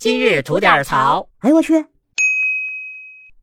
今日吐点槽。哎呦我去！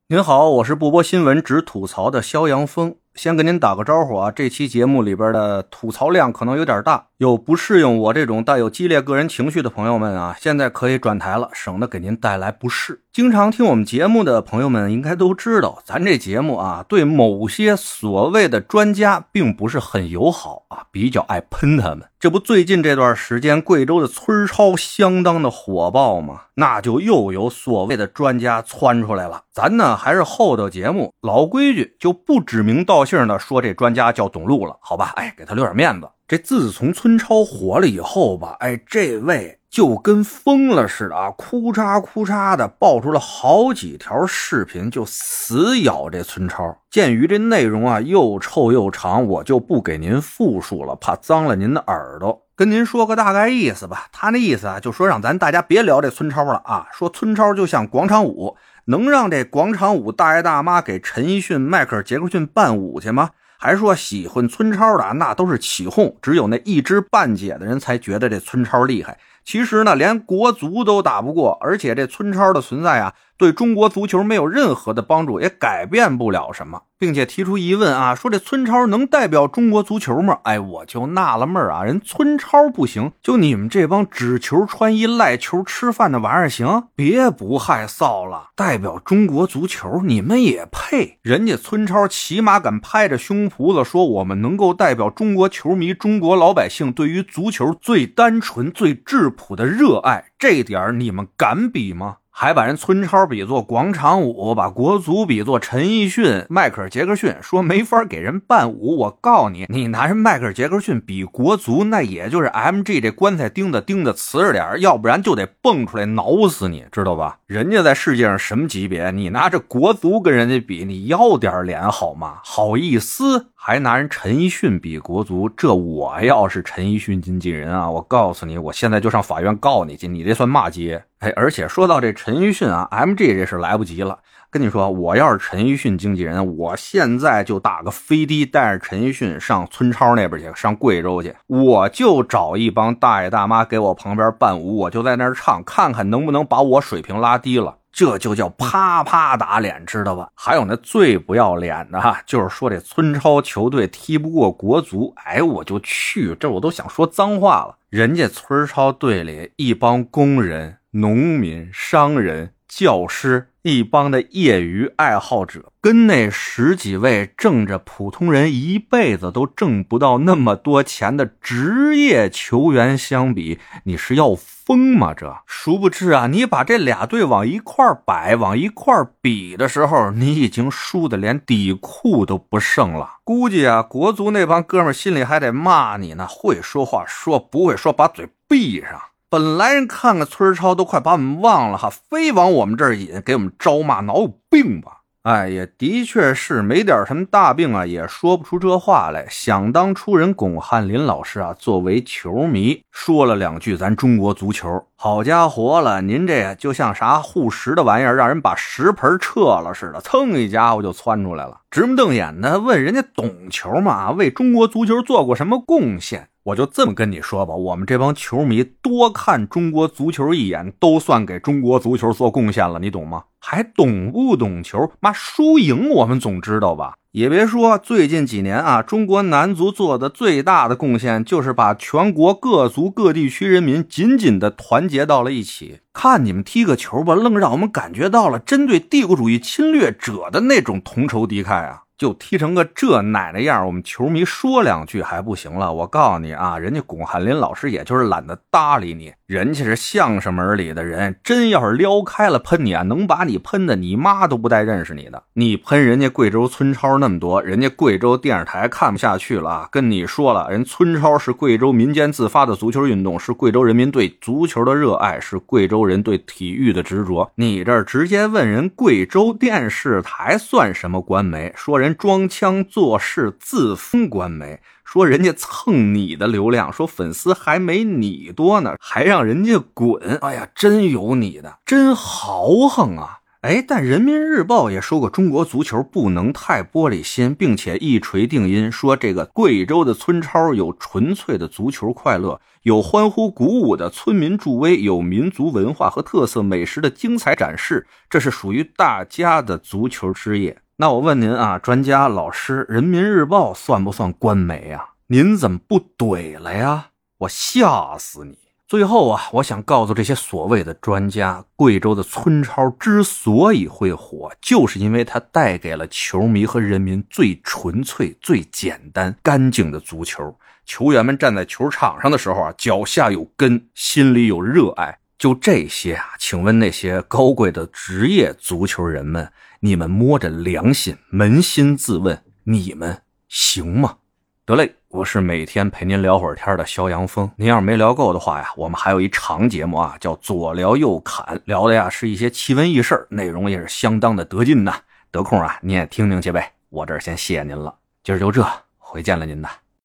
您好，我是不播新闻只吐槽的肖阳峰。先跟您打个招呼啊，这期节目里边的吐槽量可能有点大，有不适应我这种带有激烈个人情绪的朋友们啊，现在可以转台了，省得给您带来不适。经常听我们节目的朋友们应该都知道，咱这节目啊，对某些所谓的专家并不是很友好啊，比较爱喷他们。这不，最近这段时间贵州的村超相当的火爆嘛，那就又有所谓的专家窜出来了。咱呢还是厚道节目，老规矩，就不指名道姓的说这专家叫董路了，好吧？哎，给他留点面子。这自从村超火了以后吧，哎，这位就跟疯了似的啊，哭嚓哭嚓的爆出了好几条视频，就死咬这村超。鉴于这内容啊又臭又长，我就不给您复述了，怕脏了您的耳朵。跟您说个大概意思吧，他那意思啊，就说让咱大家别聊这村超了啊，说村超就像广场舞，能让这广场舞大爷大妈给陈奕迅、迈克尔·杰克逊伴舞去吗？还说喜欢村超的那都是起哄，只有那一知半解的人才觉得这村超厉害。其实呢，连国足都打不过，而且这村超的存在啊，对中国足球没有任何的帮助，也改变不了什么，并且提出疑问啊，说这村超能代表中国足球吗？哎，我就纳了闷啊，人村超不行，就你们这帮只求穿衣赖球吃饭的玩意儿行？别不害臊了，代表中国足球你们也配？人家村超起码敢拍着胸脯子说，我们能够代表中国球迷、中国老百姓对于足球最单纯、最质。朴的热爱，这点儿你们敢比吗？还把人村超比作广场舞，把国足比作陈奕迅、迈克尔·杰克逊，说没法给人伴舞。我告诉你，你拿人迈克尔·杰克逊比国足，那也就是 M G 这棺材钉子钉的瓷实点要不然就得蹦出来挠死你，知道吧？人家在世界上什么级别？你拿着国足跟人家比，你要点脸好吗？好意思？还拿人陈奕迅比国足？这我要是陈奕迅经纪人啊，我告诉你，我现在就上法院告你去，你这算骂街。哎，而且说到这陈奕迅啊，MG 这事来不及了。跟你说，我要是陈奕迅经纪人，我现在就打个飞的，带着陈奕迅上村超那边去，上贵州去，我就找一帮大爷大妈给我旁边伴舞，我就在那儿唱，看看能不能把我水平拉低了。这就叫啪啪打脸，知道吧？还有那最不要脸的哈，就是说这村超球队踢不过国足，哎，我就去，这我都想说脏话了。人家村超队里一帮工人。农民、商人、教师，一帮的业余爱好者，跟那十几位挣着普通人一辈子都挣不到那么多钱的职业球员相比，你是要疯吗？这殊不知啊，你把这俩队往一块摆、往一块比的时候，你已经输的连底裤都不剩了。估计啊，国足那帮哥们心里还得骂你呢。会说话说，不会说把嘴闭上。本来人看看村超都快把我们忘了哈，非往我们这儿引，给我们招骂，脑有病吧？哎，也的确是没点什么大病啊，也说不出这话来。想当初，人巩汉林老师啊，作为球迷说了两句咱中国足球，好家伙了，您这就像啥护食的玩意儿，让人把食盆撤了似的，蹭一家伙就窜出来了，直目瞪眼的问人家懂球吗？为中国足球做过什么贡献？我就这么跟你说吧，我们这帮球迷多看中国足球一眼，都算给中国足球做贡献了，你懂吗？还懂不懂球？妈，输赢我们总知道吧？也别说最近几年啊，中国男足做的最大的贡献，就是把全国各族各地区人民紧紧的团结到了一起。看你们踢个球吧，愣让我们感觉到了针对帝国主义侵略者的那种同仇敌忾啊！就踢成个这奶奶样，我们球迷说两句还不行了。我告诉你啊，人家巩汉林老师也就是懒得搭理你，人家是相声门里的人，真要是撩开了喷你啊，能把你喷的你妈都不带认识你的。你喷人家贵州村超那么多，人家贵州电视台看不下去了啊，跟你说了，人村超是贵州民间自发的足球运动，是贵州人民对足球的热爱，是贵州人对体育的执着。你这直接问人贵州电视台算什么官媒？说人。装腔作势自封官媒，说人家蹭你的流量，说粉丝还没你多呢，还让让人家滚！哎呀，真有你的，真豪横啊！哎，但人民日报也说过，中国足球不能太玻璃心，并且一锤定音，说这个贵州的村超有纯粹的足球快乐，有欢呼鼓舞的村民助威，有民族文化和特色美食的精彩展示，这是属于大家的足球之夜。那我问您啊，专家老师，人民日报算不算官媒啊？您怎么不怼了呀？我吓死你！最后啊，我想告诉这些所谓的专家，贵州的村超之所以会火，就是因为它带给了球迷和人民最纯粹、最简单、干净的足球。球员们站在球场上的时候啊，脚下有根，心里有热爱。就这些啊，请问那些高贵的职业足球人们，你们摸着良心、扪心自问，你们行吗？得嘞，我是每天陪您聊会儿天的肖阳峰。您要是没聊够的话呀，我们还有一长节目啊，叫左聊右侃，聊的呀是一些奇闻异事，内容也是相当的得劲呐。得空啊，您也听听去呗。我这儿先谢您了，今儿就这，回见了您呐。